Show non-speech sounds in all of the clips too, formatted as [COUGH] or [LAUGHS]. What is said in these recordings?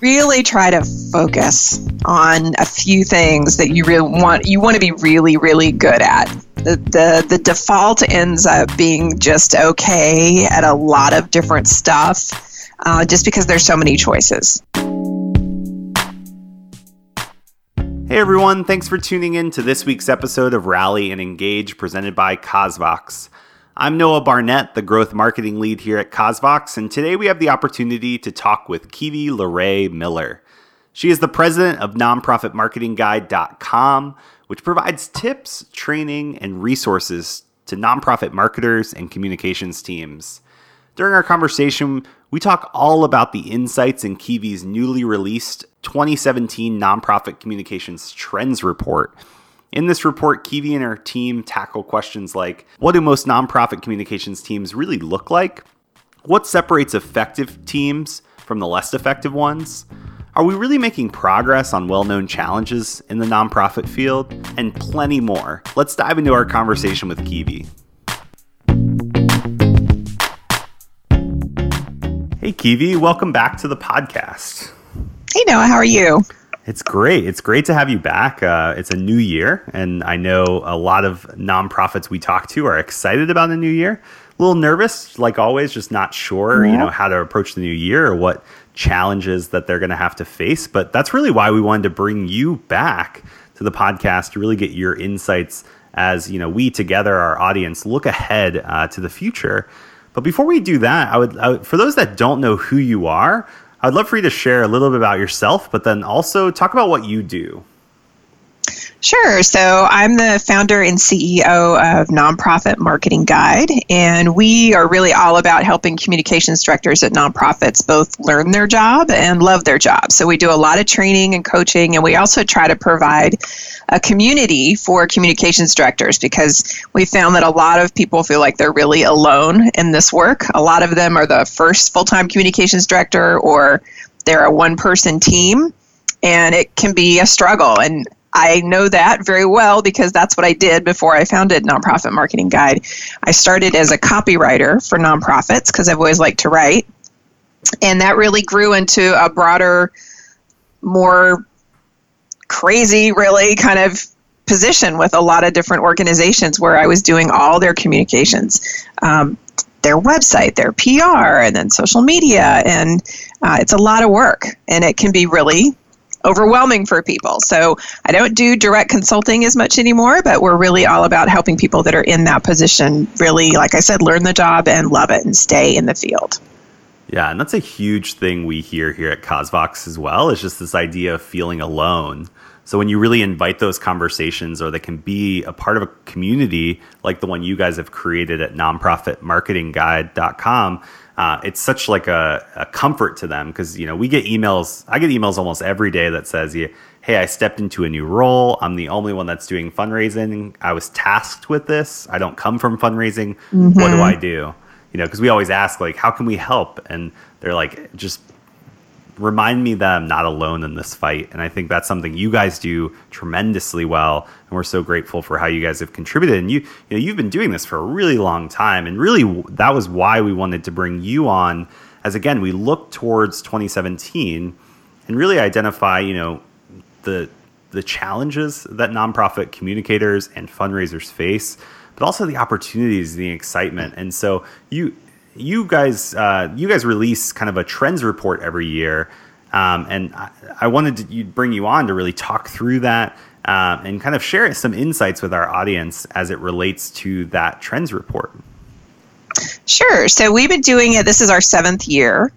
really try to focus on a few things that you really want you want to be really really good at. The, the the default ends up being just okay at a lot of different stuff uh, just because there's so many choices. Hey everyone, thanks for tuning in to this week's episode of Rally and Engage presented by CauseVox. I'm Noah Barnett, the growth marketing lead here at CauseVox, and today we have the opportunity to talk with Kivi Leroux Miller. She is the president of nonprofitmarketingguide.com, which provides tips, training, and resources to nonprofit marketers and communications teams. During our conversation, we talk all about the insights in Kivi's newly released 2017 Nonprofit Communications Trends Report in this report, Kivi and her team tackle questions like what do most nonprofit communications teams really look like? What separates effective teams from the less effective ones? Are we really making progress on well known challenges in the nonprofit field? And plenty more. Let's dive into our conversation with Kivi. Hey, Kivi, welcome back to the podcast. Hey, Noah, how are you? It's great. It's great to have you back. Uh, it's a new year, and I know a lot of nonprofits we talk to are excited about the new year. A little nervous, like always, just not sure, yeah. you know, how to approach the new year or what challenges that they're going to have to face. But that's really why we wanted to bring you back to the podcast to really get your insights as you know we together, our audience, look ahead uh, to the future. But before we do that, I would, I would, for those that don't know who you are, I'd love for you to share a little bit about yourself, but then also talk about what you do. Sure. So I'm the founder and CEO of Nonprofit Marketing Guide, and we are really all about helping communications directors at nonprofits both learn their job and love their job. So we do a lot of training and coaching, and we also try to provide a community for communications directors because we found that a lot of people feel like they're really alone in this work. A lot of them are the first full time communications director or they're a one person team, and it can be a struggle. And I know that very well because that's what I did before I founded Nonprofit Marketing Guide. I started as a copywriter for nonprofits because I've always liked to write. And that really grew into a broader, more crazy, really kind of position with a lot of different organizations where I was doing all their communications. Um, their website, their PR, and then social media. And uh, it's a lot of work, and it can be really overwhelming for people. So I don't do direct consulting as much anymore, but we're really all about helping people that are in that position really, like I said, learn the job and love it and stay in the field. Yeah, and that's a huge thing we hear here at CauseVox as well. Is just this idea of feeling alone. So when you really invite those conversations, or they can be a part of a community like the one you guys have created at nonprofitmarketingguide.com, uh, it's such like a, a comfort to them because you know we get emails. I get emails almost every day that says, "Hey, I stepped into a new role. I'm the only one that's doing fundraising. I was tasked with this. I don't come from fundraising. Mm-hmm. What do mm-hmm. I do?" You know, because we always ask like, "How can we help?" And they're like, "Just remind me that I'm not alone in this fight. And I think that's something you guys do tremendously well. And we're so grateful for how you guys have contributed. And you, you know, you've been doing this for a really long time. And really, that was why we wanted to bring you on. As again, we look towards 2017 and really identify, you know, the the challenges that nonprofit communicators and fundraisers face, but also the opportunities, the excitement. And so you you guys uh, you guys release kind of a trends report every year, um, and I, I, wanted to bring you on to really talk through that uh, and kind of share some insights with our audience as it relates to that trends report. Sure. So we've been doing it. This is our seventh year.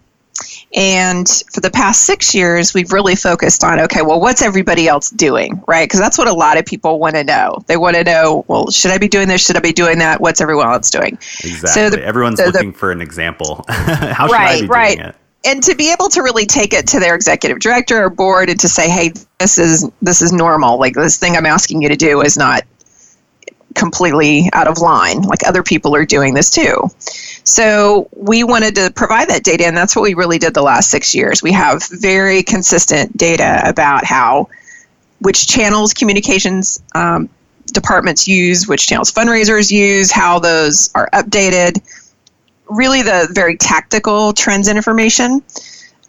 And for the past six years, we've really focused on okay, well, what's everybody else doing, right? Because that's what a lot of people want to know. They want to know, well, should I be doing this? Should I be doing that? What's everyone else doing? Exactly. So the, Everyone's looking the, for an example. [LAUGHS] How should right, I be right. doing it? and to be able to really take it to their executive director or board and to say hey this is this is normal like this thing i'm asking you to do is not completely out of line like other people are doing this too so we wanted to provide that data, and that's what we really did the last six years. We have very consistent data about how which channels communications um, departments use, which channels fundraisers use, how those are updated. Really, the very tactical trends and information.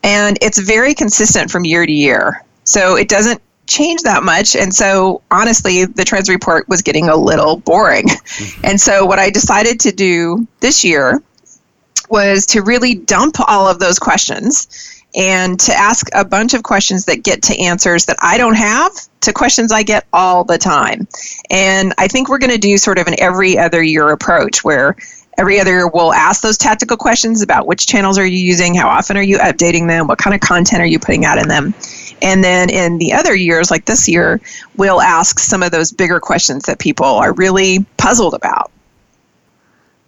And it's very consistent from year to year. So it doesn't change that much. And so, honestly, the trends report was getting a little boring. Mm-hmm. And so, what I decided to do this year was to really dump all of those questions and to ask a bunch of questions that get to answers that I don't have to questions I get all the time. And I think we're going to do sort of an every other year approach where every other year we'll ask those tactical questions about which channels are you using, how often are you updating them, what kind of content are you putting out in them. And then in the other years, like this year, we'll ask some of those bigger questions that people are really puzzled about.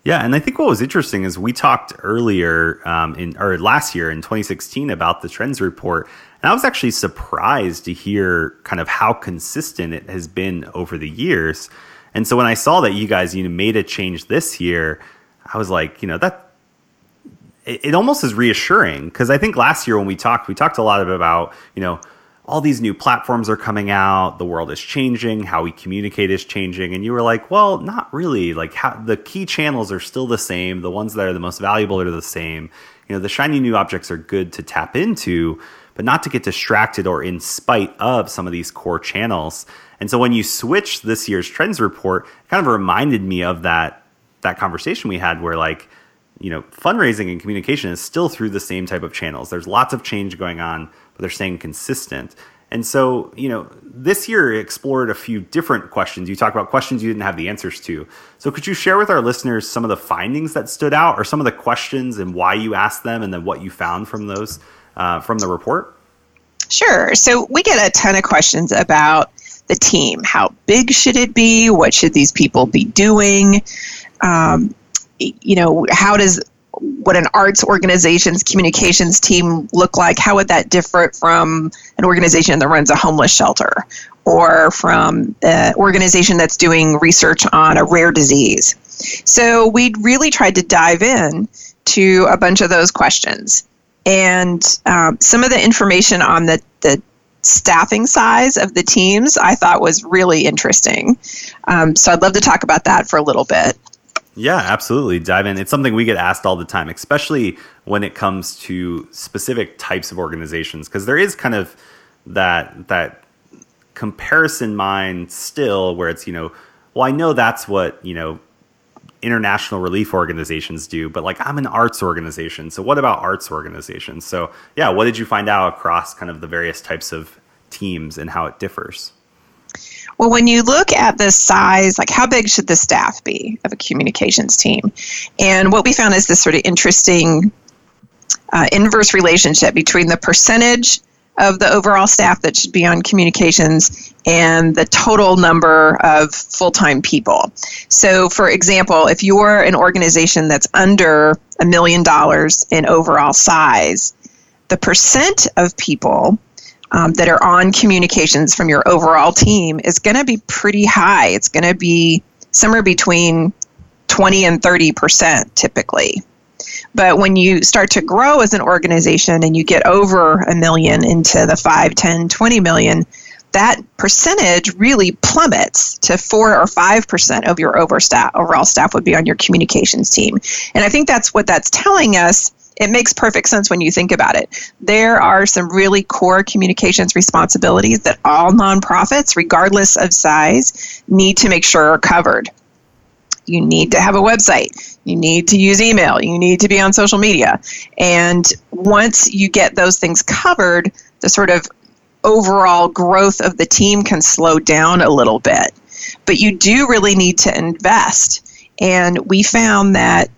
Yeah, and I think what was interesting is we talked earlier um, in or last year in 2016 about the trends report, and I was actually surprised to hear kind of how consistent it has been over the years. And so when I saw that you guys you know made a change this year, I was like, you know that it, almost is reassuring because I think last year when we talked, we talked a lot about you know all these new platforms are coming out, the world is changing, how we communicate is changing. And you were like, well, not really. Like how, the key channels are still the same. The ones that are the most valuable are the same. You know, the shiny new objects are good to tap into, but not to get distracted or in spite of some of these core channels. And so when you switch this year's trends report, kind of reminded me of that that conversation we had where like, you know, fundraising and communication is still through the same type of channels. There's lots of change going on but they're staying consistent. And so, you know, this year explored a few different questions. You talk about questions you didn't have the answers to. So, could you share with our listeners some of the findings that stood out, or some of the questions and why you asked them, and then what you found from those uh, from the report? Sure. So, we get a ton of questions about the team. How big should it be? What should these people be doing? Um, you know, how does what an arts organization's communications team look like? How would that differ from an organization that runs a homeless shelter or from an organization that's doing research on a rare disease? So we really tried to dive in to a bunch of those questions. And um, some of the information on the, the staffing size of the teams I thought was really interesting. Um, so I'd love to talk about that for a little bit. Yeah, absolutely. Dive in. It's something we get asked all the time, especially when it comes to specific types of organizations, because there is kind of that that comparison mind still where it's, you know, well, I know that's what, you know, international relief organizations do, but like I'm an arts organization. So what about arts organizations? So yeah, what did you find out across kind of the various types of teams and how it differs? Well, when you look at the size, like how big should the staff be of a communications team? And what we found is this sort of interesting uh, inverse relationship between the percentage of the overall staff that should be on communications and the total number of full time people. So, for example, if you're an organization that's under a million dollars in overall size, the percent of people um, that are on communications from your overall team is going to be pretty high. It's going to be somewhere between 20 and 30 percent typically. But when you start to grow as an organization and you get over a million into the 5, 10, 20 million, that percentage really plummets to 4 or 5% of your overall staff would be on your communications team. And I think that's what that's telling us it makes perfect sense when you think about it. There are some really core communications responsibilities that all nonprofits, regardless of size, need to make sure are covered. You need to have a website. You need to use email. You need to be on social media. And once you get those things covered, the sort of overall growth of the team can slow down a little bit. But you do really need to invest. And we found that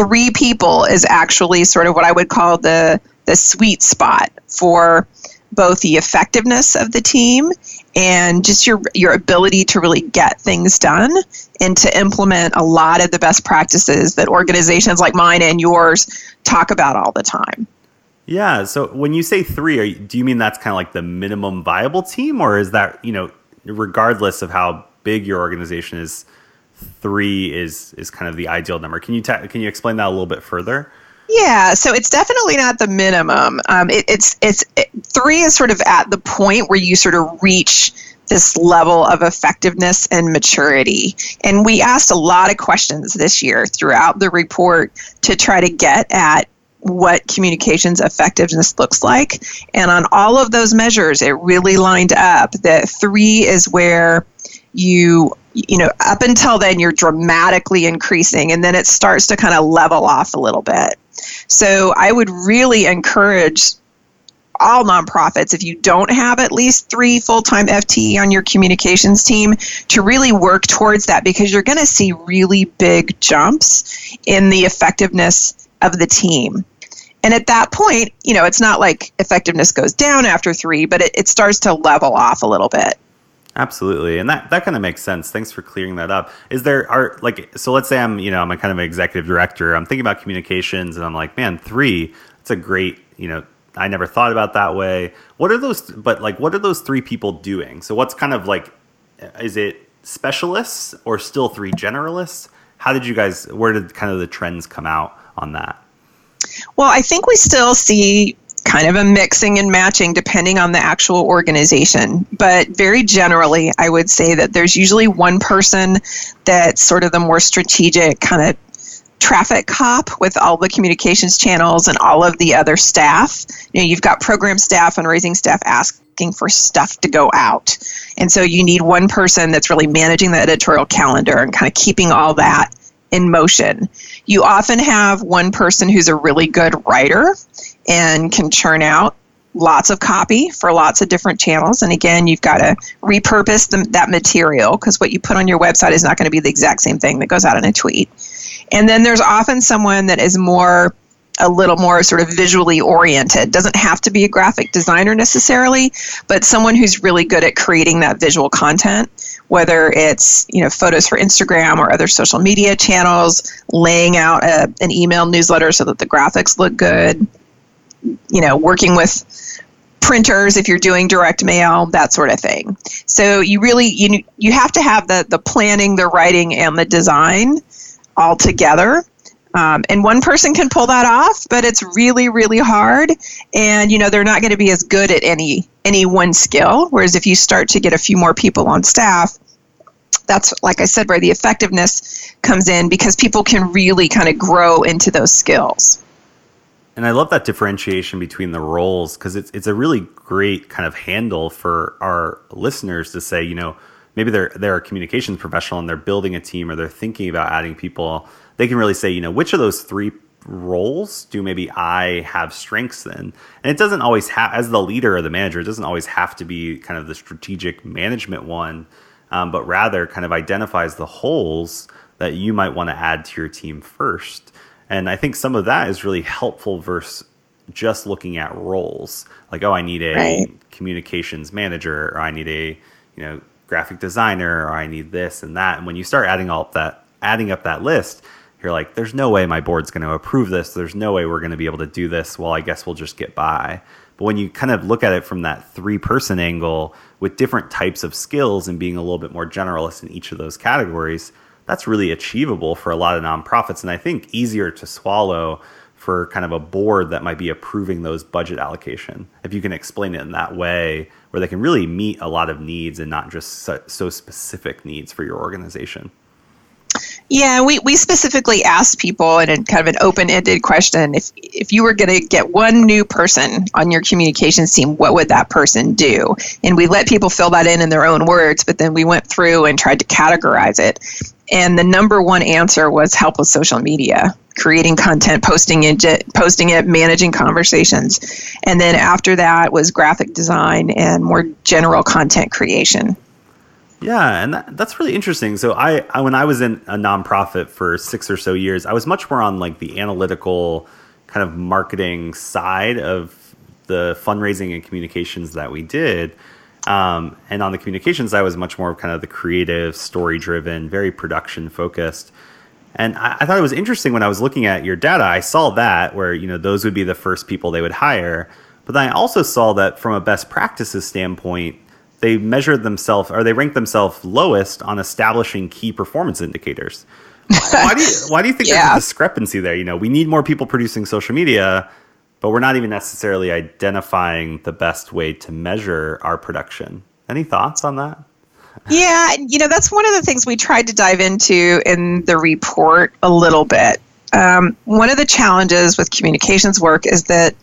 three people is actually sort of what I would call the the sweet spot for both the effectiveness of the team and just your your ability to really get things done and to implement a lot of the best practices that organizations like mine and yours talk about all the time. Yeah. So when you say three, you, do you mean that's kind of like the minimum viable team, or is that you know, regardless of how big your organization is, three is is kind of the ideal number. Can you ta- can you explain that a little bit further? Yeah, so it's definitely not the minimum. Um, it, it's it's it, three is sort of at the point where you sort of reach this level of effectiveness and maturity. And we asked a lot of questions this year throughout the report to try to get at what communications effectiveness looks like. And on all of those measures, it really lined up that three is where you you know up until then you're dramatically increasing and then it starts to kind of level off a little bit so i would really encourage all nonprofits, if you don't have at least three full time FTE on your communications team, to really work towards that because you're going to see really big jumps in the effectiveness of the team. And at that point, you know, it's not like effectiveness goes down after three, but it, it starts to level off a little bit. Absolutely, and that that kind of makes sense. Thanks for clearing that up. Is there are like so? Let's say I'm you know I'm a kind of an executive director. I'm thinking about communications, and I'm like, man, three. It's a great you know I never thought about that way. What are those? But like, what are those three people doing? So what's kind of like, is it specialists or still three generalists? How did you guys? Where did kind of the trends come out on that? Well, I think we still see kind of a mixing and matching depending on the actual organization. But very generally, I would say that there's usually one person that's sort of the more strategic, kind of traffic cop with all the communications channels and all of the other staff. You know, you've got program staff and raising staff asking for stuff to go out. And so you need one person that's really managing the editorial calendar and kind of keeping all that in motion. You often have one person who's a really good writer and can churn out lots of copy for lots of different channels. And again, you've got to repurpose the, that material because what you put on your website is not going to be the exact same thing that goes out in a tweet. And then there's often someone that is more a little more sort of visually oriented. Doesn't have to be a graphic designer necessarily, but someone who's really good at creating that visual content, whether it's, you know, photos for Instagram or other social media channels, laying out a, an email newsletter so that the graphics look good, you know, working with printers if you're doing direct mail that sort of thing so you really you you have to have the the planning the writing and the design all together. Um, and one person can pull that off, but it's really, really hard. And you know they're not going to be as good at any any one skill. Whereas if you start to get a few more people on staff, that's like I said, where the effectiveness comes in because people can really kind of grow into those skills. And I love that differentiation between the roles because it's it's a really great kind of handle for our listeners to say, you know, maybe they're they're a communications professional and they're building a team or they're thinking about adding people, they can really say, you know, which of those three roles do maybe I have strengths in? And it doesn't always have, as the leader or the manager, it doesn't always have to be kind of the strategic management one, um, but rather kind of identifies the holes that you might want to add to your team first. And I think some of that is really helpful versus just looking at roles. Like, oh, I need a right. communications manager, or I need a you know graphic designer or I need this and that. And when you start adding all that, adding up that list, you're like, there's no way my board's going to approve this. There's no way we're going to be able to do this. Well, I guess we'll just get by. But when you kind of look at it from that three person angle with different types of skills and being a little bit more generalist in each of those categories, that's really achievable for a lot of nonprofits. And I think easier to swallow for kind of a board that might be approving those budget allocation. If you can explain it in that way, where they can really meet a lot of needs and not just so, so specific needs for your organization. Yeah, we, we specifically asked people in a kind of an open ended question if, if you were going to get one new person on your communications team, what would that person do? And we let people fill that in in their own words, but then we went through and tried to categorize it. And the number one answer was help with social media creating content, posting it, posting it, managing conversations, and then after that was graphic design and more general content creation. Yeah, and that, that's really interesting. So I, I, when I was in a nonprofit for six or so years, I was much more on like the analytical kind of marketing side of the fundraising and communications that we did. Um, and on the communications, I was much more of kind of the creative, story driven, very production focused. And I, I, thought it was interesting when I was looking at your data. I saw that where you know those would be the first people they would hire, but then I also saw that from a best practices standpoint, they measured themselves or they ranked themselves lowest on establishing key performance indicators. why do you why do you think yeah. there's a [LAUGHS] discrepancy there? You know, we need more people producing social media, but we're not even necessarily identifying the best way to measure our production. Any thoughts on that? yeah, you know, that's one of the things we tried to dive into in the report a little bit. um, one of the challenges with communications work is that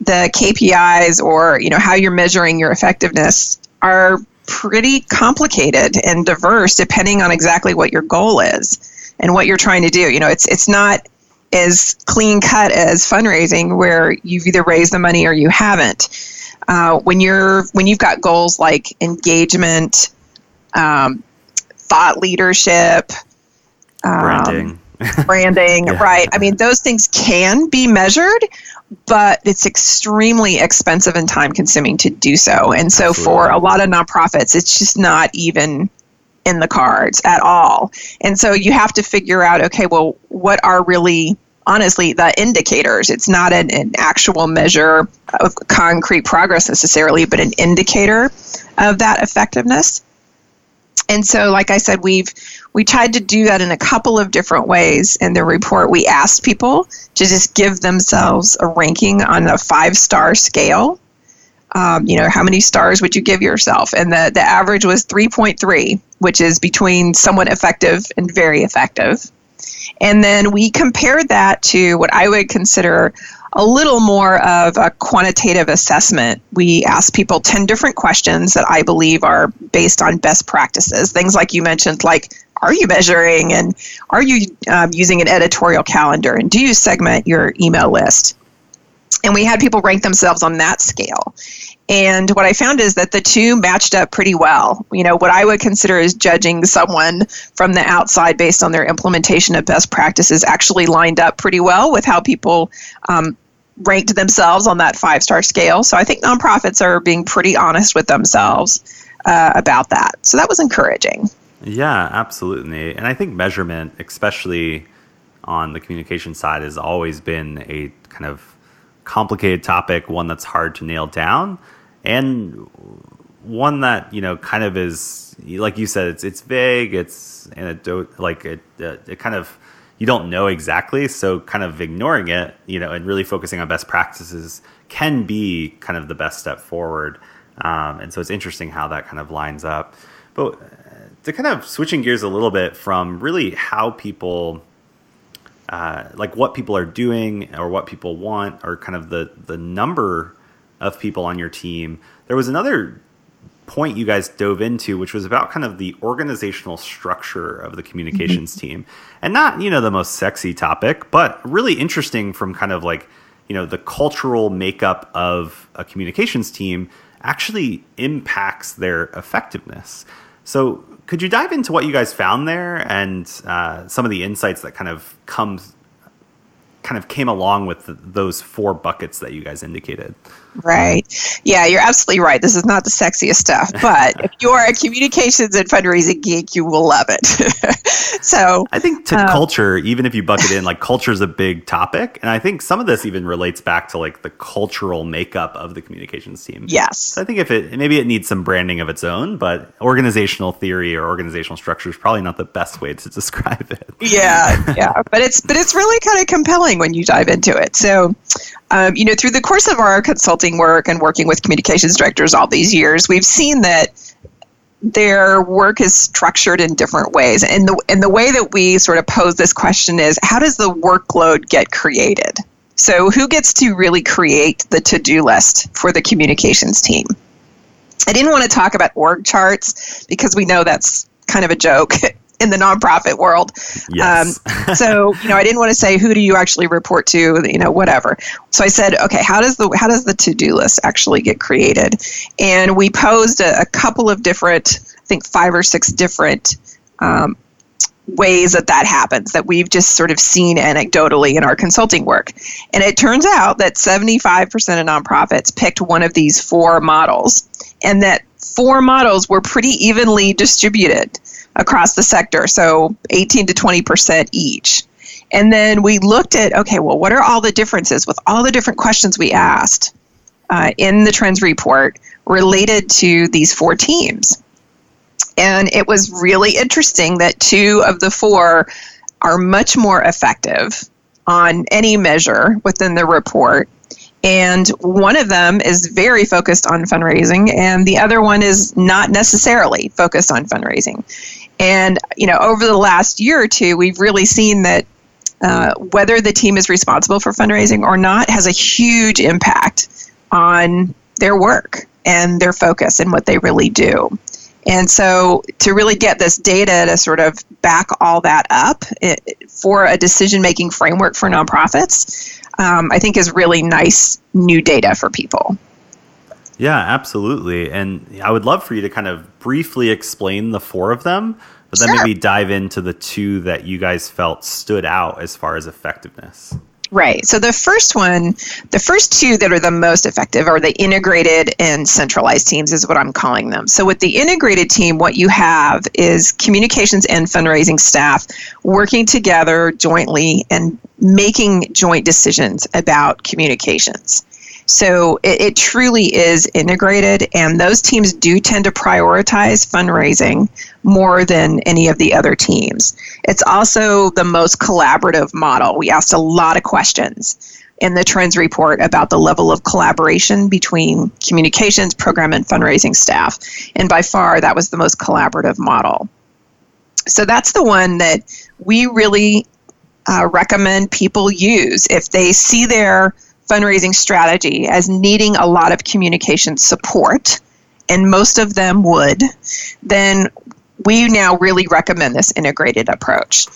the KPIs or you know how you're measuring your effectiveness are pretty complicated and diverse depending on exactly what your goal is and what you're trying to do. You know, it's it's not as clean cut as fundraising where you've either raised the money or you haven't. Uh, when you're when you've got goals like engagement, um, thought leadership, um, branding, [LAUGHS] branding, yeah. right? I mean, those things can be measured, but it's extremely expensive and time consuming to do so. And so, Absolutely. for a lot of nonprofits, it's just not even in the cards at all. And so, you have to figure out okay, well, what are really honestly the indicators it's not an, an, actual measure of concrete progress necessarily but an indicator of that effectiveness. And so like i said we've we tried to do that in a couple of different ways in the report. We asked people to just give themselves a ranking on a five star scale. Um, you know how many stars would you give yourself? And the, the average was 3.3 which is between somewhat effective and very effective and then we compared that to what i would consider a little more of a quantitative assessment. We asked people 10 different questions that I believe are based on best practices. Things like you mentioned, like, are you measuring and are you um, using an editorial calendar and do you segment your email list? And we had people rank themselves on that scale. And what I found is that the two matched up pretty well. You know, what I would consider as judging someone from the outside based on their implementation of best practices actually lined up pretty well with how people um, ranked themselves on that five star scale. So I think nonprofits are being pretty honest with themselves uh, about that. So that was encouraging. Yeah, absolutely. And I think measurement, especially on the communication side, has always been a kind of complicated topic, one that's hard to nail down, and one that you know kind of is like you said, it's it's vague, it's anecdote, like it uh, it kind of you don't know exactly. So kind of ignoring it, you know, and really focusing on best practices can be kind of the best step forward. Um, and so it's interesting how that kind of lines up. But uh, to kind of switching gears a little bit from really how people, uh, like what people are doing or what people want, or kind of the the number of people on your team. There was another point you guys dove into, which was about kind of the organizational structure of the communications mm-hmm. team. And not, you know, the most sexy topic, but really interesting from kind of like, you know, the cultural makeup of a communications team actually impacts their effectiveness. So, could you dive into what you guys found there and uh, some of the insights that kind of comes kind of came along with the, those four buckets that you guys indicated. Right. Yeah, you're absolutely right. This is not the sexiest stuff, but if you're a [LAUGHS] communications and fundraising geek, you will love it. [LAUGHS] so I think to um, culture, even if you bucket in, like culture is a big topic. And I think some of this even relates back to like the cultural makeup of the communications team. Yes. So I think if it, maybe it needs some branding of its own, but organizational theory or organizational structure is probably not the best way to [LAUGHS] describe it. Yeah. Yeah. But it's, but it's really kind of compelling when you dive into it. So, um, you know, through the course of our consulting work and working with communications directors all these years, we've seen that their work is structured in different ways. And the and the way that we sort of pose this question is how does the workload get created? So who gets to really create the to-do list for the communications team? I didn't want to talk about org charts because we know that's kind of a joke [LAUGHS] in the nonprofit world. Yes. Um, so you know, I didn't want to say who do you actually report to, you know, whatever. So I said, okay, how does the how does the to do list actually get created? And we posed a, a, couple of different, I think five or six different. Um, ways that that happens that we've just sort of seen anecdotally in our consulting work. And it turns out that 75% of nonprofits picked one of these four models and that four models were pretty evenly distributed across the sector, so 18 to 20% each. And then we looked at okay, well, what are all the differences with all the different questions we asked uh, in the trends report related to these four teams? And it was really interesting that two of the four are much more effective on any measure within the report. And one of them is very focused on fundraising, and the other one is not necessarily focused on fundraising. And, you know, over the last year or two, we've really seen that uh, whether the team is responsible for fundraising or not has a huge impact on their work and their focus and what they really do. And so, to really get this data to sort of back all that up it, for a decision making framework for nonprofits, um, I think is really nice new data for people. Yeah, absolutely. And I would love for you to kind of briefly explain the four of them, but then sure. maybe dive into the two that you guys felt stood out as far as effectiveness. Right. So the first one, the first two that are the most effective are the integrated and centralized teams, is what I'm calling them. So with the integrated team, what you have is communications and fundraising staff working together jointly and making joint decisions about communications. So it, it, truly is integrated, and those teams do tend to prioritize fundraising more than any of the other teams. It's also the most collaborative model. We asked a lot of questions in the trends report about the level of collaboration between communications, program, and fundraising staff. And by far, that was the most collaborative model. So that's the one that we really uh, recommend people use if they see their fundraising strategy as needing a lot of communication support, and most of them would, then we now really recommend this integrated approach.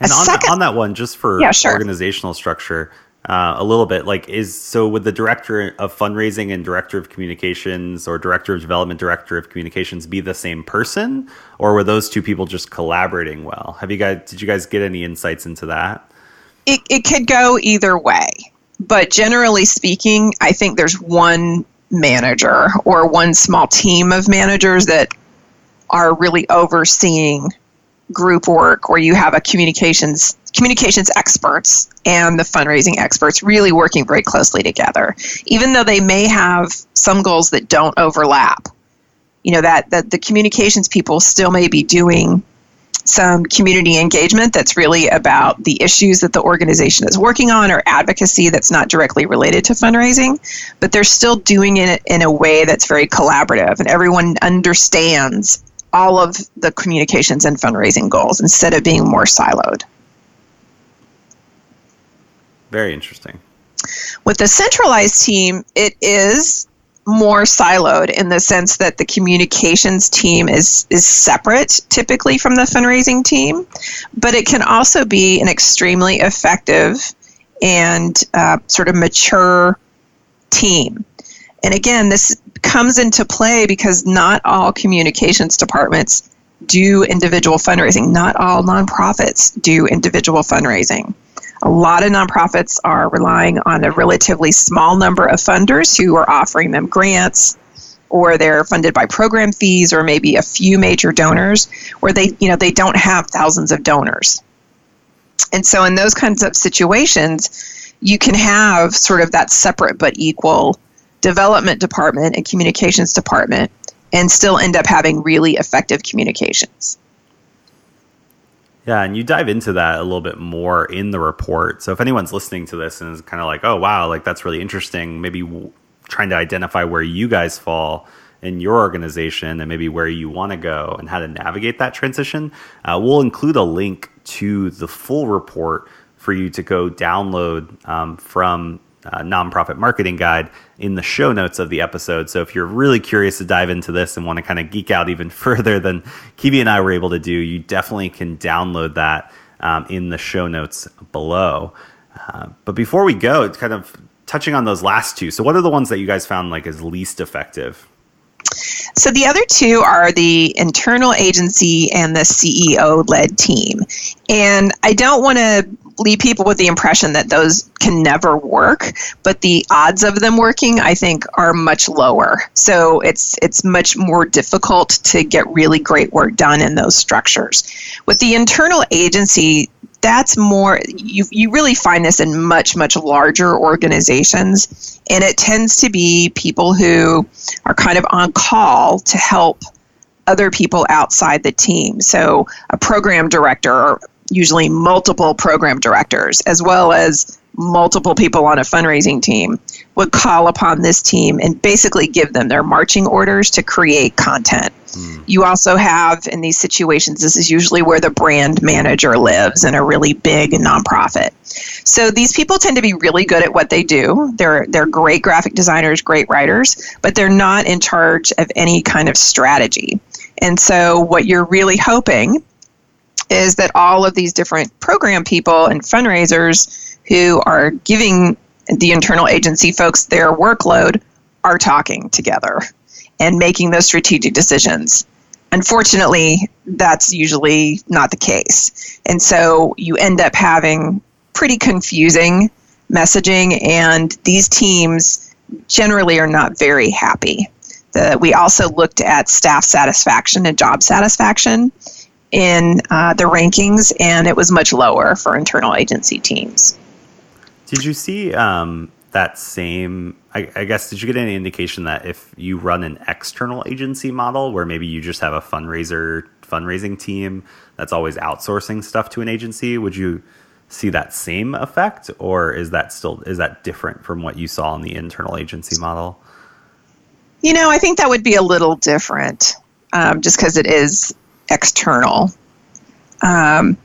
And on, second, on that one, just for yeah, sure. organizational structure, uh, a little bit like is so with the director of fundraising and director of communications or director of development director of communications be the same person or were those two people just collaborating well have you guys did you guys get any insights into that it, it could go either way but generally speaking, I think there's one manager or one small team of managers that are really overseeing group work where you have a communications communications experts and the fundraising experts really working very closely together. Even though they may have some goals that don't overlap you know that that the communications people still may be doing some community engagement that's really about the issues that the organization is working on or advocacy that's not directly related to fundraising, but they're still doing it in a way that's very collaborative and everyone understands all of the communications and fundraising goals instead of being more siloed. Very interesting. With the centralized team, it is more siloed in the sense that the communications team is is separate typically from the fundraising team, but it can also be an extremely effective and uh, sort of mature team. And again, this comes into play because not all communications departments do individual fundraising. Not all nonprofits do individual fundraising. A lot of nonprofits are relying on a relatively small number of funders who are offering them grants or they're funded by program fees or maybe a few major donors where they you know they don't have thousands of donors. And so in those kinds of situations you can have sort of that separate but equal development department and communications department and still end up having really effective communications. Yeah, and you dive into that a little bit more in the report. So if anyone's listening to this and is kind of like, "Oh, wow, like that's really interesting," maybe w- trying to identify where you guys fall in your organization and maybe where you want to go and how to navigate that transition, uh, we'll include a link to the full report for you to go download um, from uh, nonprofit marketing guide in the show notes of the episode. So if you're really curious to dive into this and want to kind of geek out even [LAUGHS] further than Kivi and I were able to do, you definitely can download that um, in the show notes below. Uh, but before we go, it's kind of touching on those last two. So what are the ones that you guys found like as least effective? So the other two are the internal agency and the CEO led team. And I don't want to leave people with the impression that those can never work, but the odds of them working, I think, are much lower. So it's it's much more difficult to get really great work done in those structures. With the internal agency, that's more you you really find this in much much larger organizations and it tends to be people who are kind of on call to help other people outside the team so a program director usually multiple program directors, as well as multiple people on a fundraising team would call upon this team and basically give them their marching orders to create content. Mm. You also have in these situations, this is usually where the brand manager lives in a really big nonprofit. So these people tend to be really good at what they do. They're they're great graphic designers, great writers, but they're not in charge of any kind of strategy. And so what you're really hoping is that all of these different program people and fundraisers who are giving the internal agency folks their workload are talking together and making those strategic decisions. Unfortunately, that's usually not the case. And so you end up having pretty confusing messaging, and these teams generally are not very happy. The, we also looked at staff satisfaction and job satisfaction in uh, the rankings, and it was much lower for internal agency teams. Did you see um, that same? I, I, guess did you get any indication that if you run an external agency model, where maybe you just have a fundraiser fundraising team that's always outsourcing stuff to an agency, would you see that same effect, or is that still is that different from what you saw in the internal agency model? You know, I think that would be a little different, um, just because it is external. Um,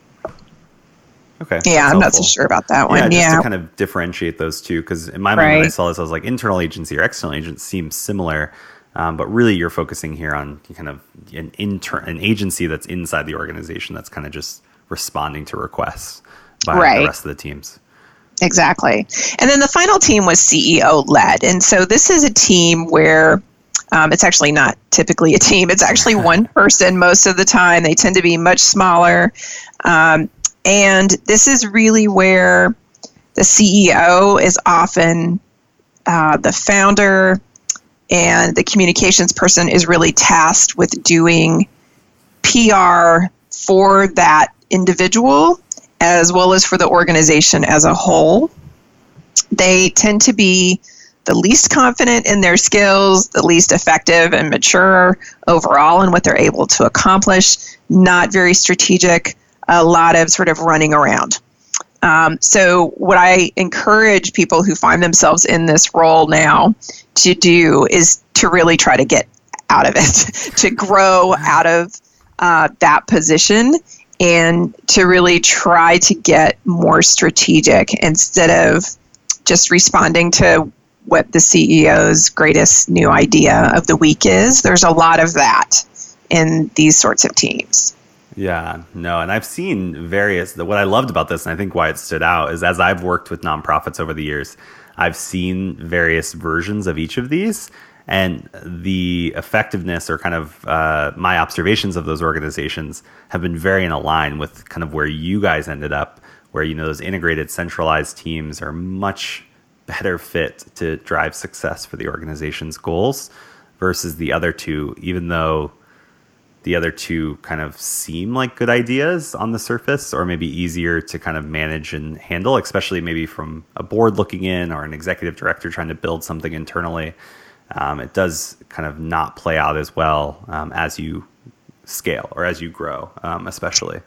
okay. Yeah, I'm helpful. not so sure about that one. Yeah, just yeah. to kind of differentiate those two, because in my mind, right. when I saw this, I was like, internal agency or external agency seems similar. Um, but really, you're focusing here on kind of an intern, an agency that's inside the organization that's kind of just responding to requests by right. the rest of the teams. Exactly. And then the final team was CEO led. And so this is a team where um, it's actually not typically a team, it's actually [LAUGHS] one person most of the time. They tend to be much smaller. Um, and this is really where the CEO is often uh, the founder and the communications person is really tasked with doing PR for that individual as well as for the organization as a whole. They tend to be the least confident in their skills, the least effective and mature overall in what they're able to accomplish, not very strategic, a lot of sort of running around. Um, so, what I encourage people who find themselves in this role now to do is to really try to get out of it, [LAUGHS] to grow out of uh, that position and to really try to get more strategic instead of just responding to what the CEO's greatest new idea of the week is. There's a lot of that in these sorts of teams. Yeah, no, and I've seen various. What I loved about this, and I think why it stood out, is as I've worked with nonprofits over the years, I've seen various versions of each of these and the effectiveness or kind of uh, my observations of those organizations have been very in line with kind of where you guys ended up where you know those integrated centralized teams are much better fit to drive success for the organization's goals versus the other two even though the other two kind of seem like good ideas on the surface or maybe easier to kind of manage and handle especially maybe from a board looking in or an executive director trying to build something internally um, it does kind of not play out as well um, as you scale or as you grow, um, especially.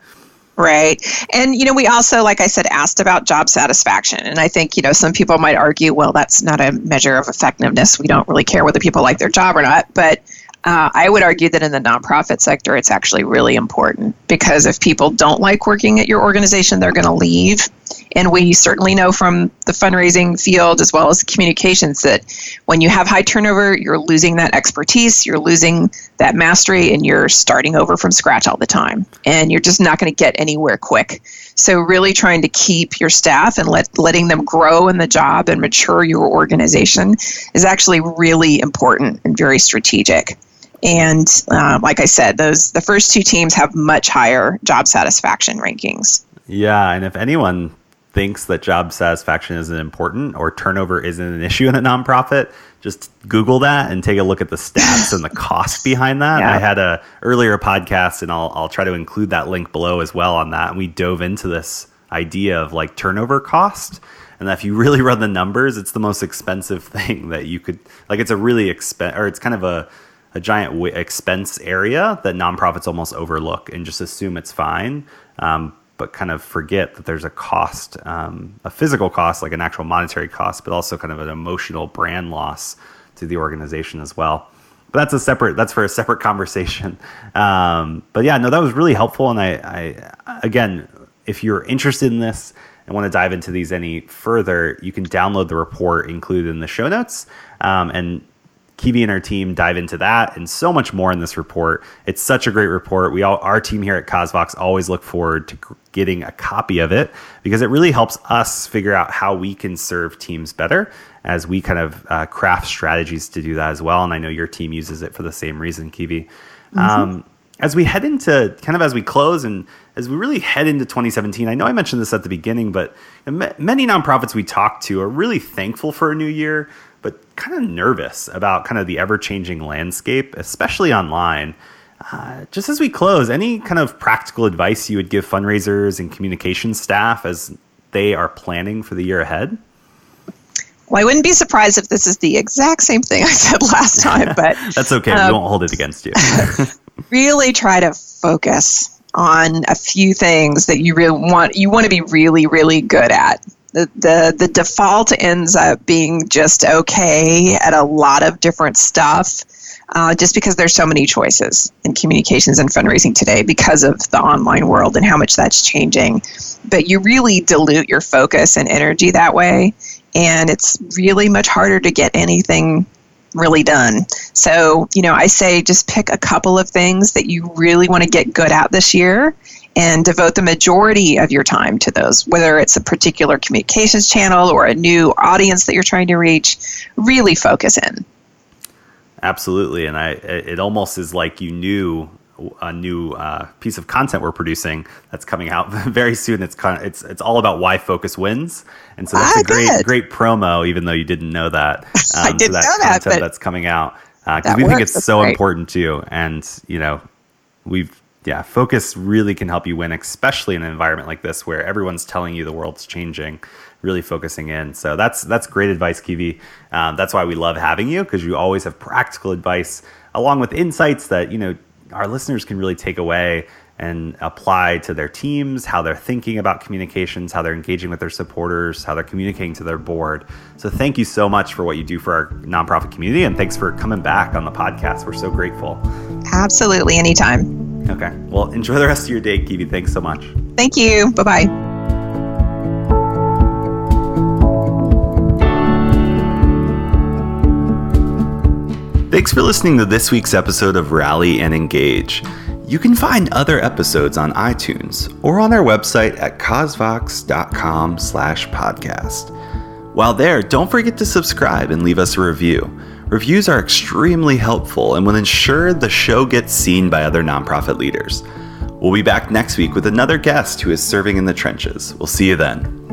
Right. And, you know, we also, like I said, asked about job satisfaction. And I think, you know, some people might argue, well, that's not a measure of effectiveness. We don't really care whether people like their job or not. But uh, I would argue that in the nonprofit sector, it's actually really important because if people don't like working at your organization, they're going to leave. And we certainly know from the fundraising field as well as communications that when you have high turnover, you're losing that expertise, you're losing that mastery, and you're starting over from scratch all the time. And you're just not going to get anywhere quick. So, really trying to keep your staff and let, letting them grow in the job and mature your organization is actually really important and very strategic. And uh, like I said, those the first two teams have much higher job satisfaction rankings. Yeah, and if anyone thinks that job satisfaction isn't important or turnover isn't an issue in a nonprofit, just Google that and take a look at the stats and the [LAUGHS] cost behind that. Yeah. I had a earlier podcast, and I'll I'll try to include that link below as well on that. And we dove into this idea of like turnover cost. And that if you really run the numbers, it's the most expensive [LAUGHS] thing that you could like. It's a really expensive, or it's kind of a a giant w- expense area that nonprofits almost overlook and just assume it's fine. Um, but kind of forget that there's a cost, um, a physical cost, like an actual monetary cost, but also kind of an emotional brand loss to the organization as well. But that's a separate. That's for a separate conversation. [LAUGHS] Um, but yeah, no, that was really helpful. And I, I, again, if you're interested in this and want to dive into these any further, you can download the report included in the show notes. Um, and Kivi and our team dive into that and so much more in this report. It's such a great report. We all, our team here at CauseVox always look forward to getting a copy of it because it really helps us figure out how we can serve teams better as we kind of uh, craft strategies to do that as well. And I know your team uses it for the same reason, Kivi. Mm-hmm. Um, as we head into kind of as we close and as we really head into 2017, I know I mentioned this at the beginning, but many nonprofits we talk to are really thankful for a new year but kind of nervous about kind of the ever changing landscape, especially online. Uh, just as we close, any kind of practical advice you would give fundraisers and communication staff as they are planning for the year ahead? Well, I wouldn't be surprised if this is the exact same thing I said last time, [LAUGHS] but that's okay. Um, we won't hold it against you. [LAUGHS] really try to focus on a few things that you really want you want to be really really good at the, the the default ends up being just okay at a lot of different stuff uh, just because there's so many choices in communications and fundraising today because of the online world and how much that's changing but you really dilute your focus and energy that way and it's really much harder to get anything really done. So, you know, I say just pick a couple of things that you really want to get good at this year and devote the majority of your time to those, whether it's a particular communications channel or a new audience that you're trying to reach, really focus in. Absolutely. And I, it almost is like you knew a new uh, piece of content we're producing that's coming out [LAUGHS] very soon. It's kind of, it's it's all about why focus wins, and so that's ah, a great good. great promo. Even though you didn't know that, [LAUGHS] um, I didn't that know that, but that's coming out because uh, we works. think it's that's so great. important too. And you know, we've yeah, focus really can help you win, especially in an environment like this where everyone's telling you the world's changing. Really focusing in. So that's that's great advice, Kivi. Um, that's why we love having you because you always have practical advice along with insights that you know our listeners can really take away and apply to their teams, how they're thinking about communications, how they're engaging with their supporters, how they're communicating to their board. So, thank you so much for what you do for our nonprofit community, and thanks for coming back on the podcast. We're so grateful. Absolutely, anytime. Okay. Well, enjoy the rest of your day, Kivi. Thanks so much. Thank you. Bye bye. Thanks for listening to this week's episode of Rally and Engage. You can find other episodes on iTunes or on our website at causevox.com slash podcast. While there, don't forget to subscribe and leave us a review. Reviews are extremely helpful and will ensure the show gets seen by other nonprofit leaders. We'll be back next week with another guest who is serving in the trenches. We'll see you then.